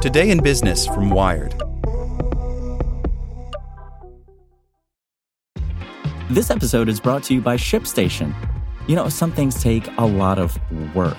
Today in Business from Wired. This episode is brought to you by ShipStation. You know, some things take a lot of work,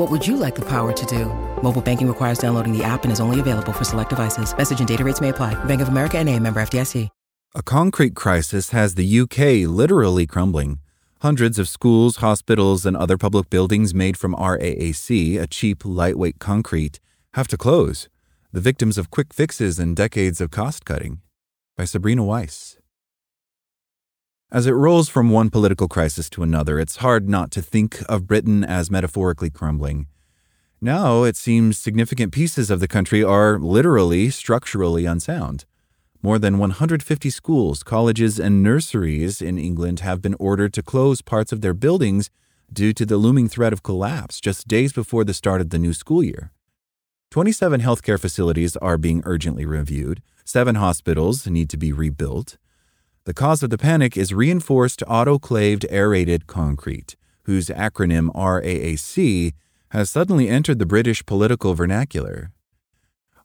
What would you like the power to do? Mobile banking requires downloading the app and is only available for select devices. Message and data rates may apply. Bank of America and a member FDIC. A concrete crisis has the UK literally crumbling. Hundreds of schools, hospitals, and other public buildings made from RAAC, a cheap, lightweight concrete, have to close. The victims of quick fixes and decades of cost cutting. By Sabrina Weiss. As it rolls from one political crisis to another, it's hard not to think of Britain as metaphorically crumbling. Now it seems significant pieces of the country are literally structurally unsound. More than 150 schools, colleges, and nurseries in England have been ordered to close parts of their buildings due to the looming threat of collapse just days before the start of the new school year. 27 healthcare facilities are being urgently reviewed, seven hospitals need to be rebuilt. The cause of the panic is reinforced autoclaved aerated concrete, whose acronym RAAC has suddenly entered the British political vernacular.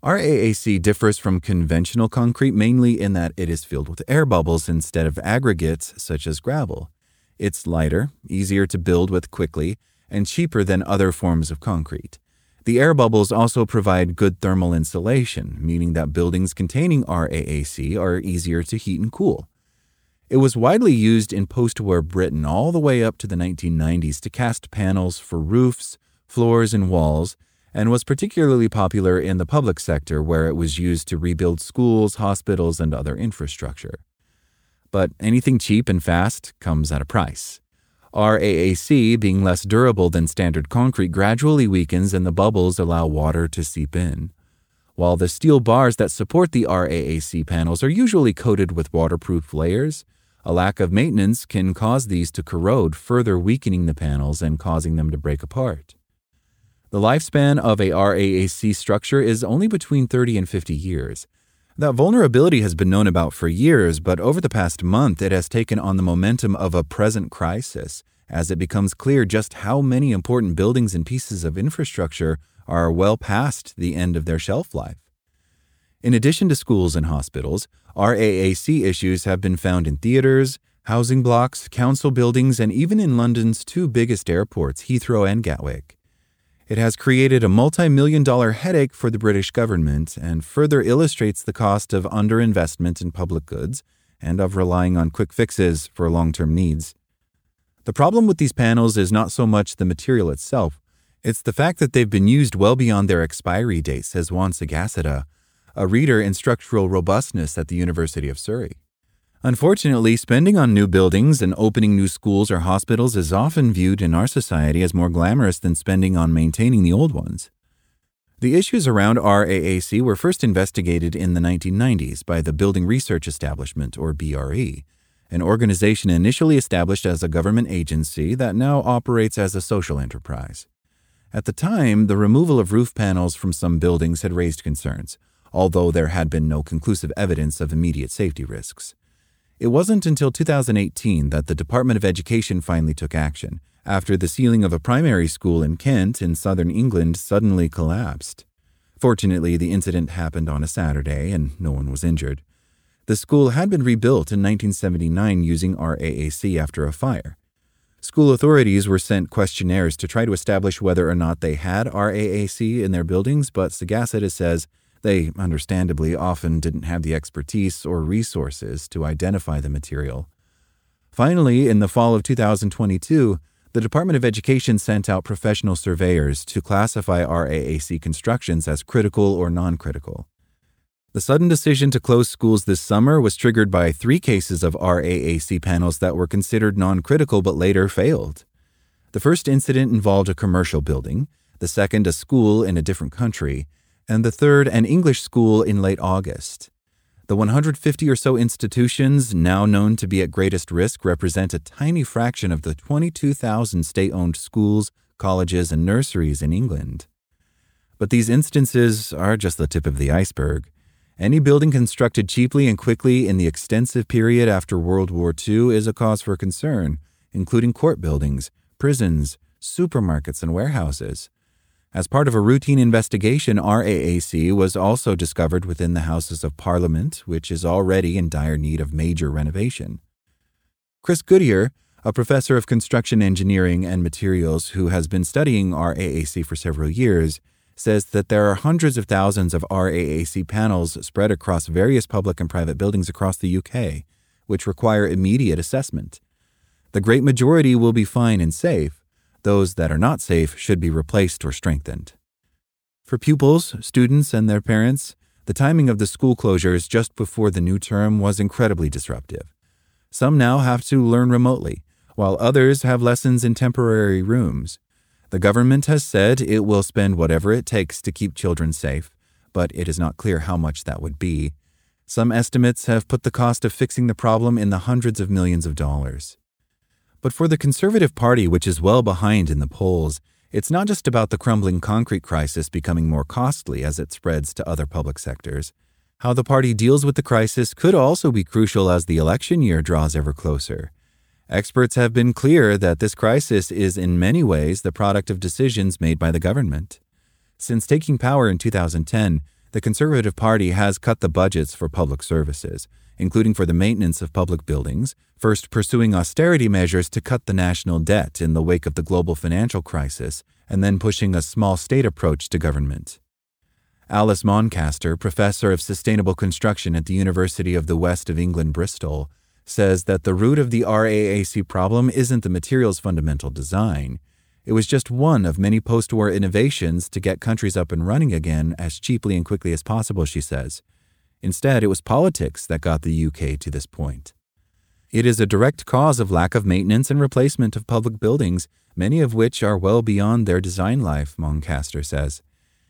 RAAC differs from conventional concrete mainly in that it is filled with air bubbles instead of aggregates such as gravel. It's lighter, easier to build with quickly, and cheaper than other forms of concrete. The air bubbles also provide good thermal insulation, meaning that buildings containing RAAC are easier to heat and cool. It was widely used in post war Britain all the way up to the 1990s to cast panels for roofs, floors, and walls, and was particularly popular in the public sector where it was used to rebuild schools, hospitals, and other infrastructure. But anything cheap and fast comes at a price. RAAC, being less durable than standard concrete, gradually weakens and the bubbles allow water to seep in. While the steel bars that support the RAAC panels are usually coated with waterproof layers, a lack of maintenance can cause these to corrode, further weakening the panels and causing them to break apart. The lifespan of a RAAC structure is only between 30 and 50 years. That vulnerability has been known about for years, but over the past month it has taken on the momentum of a present crisis as it becomes clear just how many important buildings and pieces of infrastructure are well past the end of their shelf life. In addition to schools and hospitals, RAAC issues have been found in theaters, housing blocks, council buildings, and even in London's two biggest airports, Heathrow and Gatwick. It has created a multi million dollar headache for the British government and further illustrates the cost of underinvestment in public goods and of relying on quick fixes for long term needs. The problem with these panels is not so much the material itself, it's the fact that they've been used well beyond their expiry date, says Juan Sagaseta, a reader in structural robustness at the University of Surrey. Unfortunately, spending on new buildings and opening new schools or hospitals is often viewed in our society as more glamorous than spending on maintaining the old ones. The issues around RAAC were first investigated in the 1990s by the Building Research Establishment, or BRE, an organization initially established as a government agency that now operates as a social enterprise. At the time, the removal of roof panels from some buildings had raised concerns, although there had been no conclusive evidence of immediate safety risks. It wasn't until 2018 that the Department of Education finally took action, after the ceiling of a primary school in Kent in southern England suddenly collapsed. Fortunately, the incident happened on a Saturday and no one was injured. The school had been rebuilt in 1979 using RAAC after a fire. School authorities were sent questionnaires to try to establish whether or not they had RAAC in their buildings, but Sagaseta says They, understandably, often didn't have the expertise or resources to identify the material. Finally, in the fall of 2022, the Department of Education sent out professional surveyors to classify RAAC constructions as critical or non critical. The sudden decision to close schools this summer was triggered by three cases of RAAC panels that were considered non critical but later failed. The first incident involved a commercial building, the second, a school in a different country, and the third, an English school in late August. The 150 or so institutions now known to be at greatest risk represent a tiny fraction of the 22,000 state owned schools, colleges, and nurseries in England. But these instances are just the tip of the iceberg. Any building constructed cheaply and quickly in the extensive period after World War II is a cause for concern, including court buildings, prisons, supermarkets, and warehouses. As part of a routine investigation, RAAC was also discovered within the Houses of Parliament, which is already in dire need of major renovation. Chris Goodier, a professor of construction engineering and materials who has been studying RAAC for several years, says that there are hundreds of thousands of RAAC panels spread across various public and private buildings across the UK, which require immediate assessment. The great majority will be fine and safe. Those that are not safe should be replaced or strengthened. For pupils, students, and their parents, the timing of the school closures just before the new term was incredibly disruptive. Some now have to learn remotely, while others have lessons in temporary rooms. The government has said it will spend whatever it takes to keep children safe, but it is not clear how much that would be. Some estimates have put the cost of fixing the problem in the hundreds of millions of dollars. But for the Conservative Party, which is well behind in the polls, it's not just about the crumbling concrete crisis becoming more costly as it spreads to other public sectors. How the party deals with the crisis could also be crucial as the election year draws ever closer. Experts have been clear that this crisis is in many ways the product of decisions made by the government. Since taking power in 2010, the Conservative Party has cut the budgets for public services, including for the maintenance of public buildings, first pursuing austerity measures to cut the national debt in the wake of the global financial crisis, and then pushing a small state approach to government. Alice Moncaster, professor of sustainable construction at the University of the West of England, Bristol, says that the root of the RAAC problem isn't the material's fundamental design. It was just one of many post war innovations to get countries up and running again as cheaply and quickly as possible, she says. Instead, it was politics that got the UK to this point. It is a direct cause of lack of maintenance and replacement of public buildings, many of which are well beyond their design life, Moncaster says.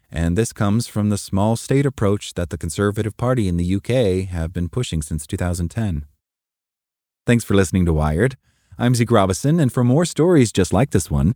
And this comes from the small state approach that the Conservative Party in the UK have been pushing since 2010. Thanks for listening to Wired. I'm Zeke Robison, and for more stories just like this one,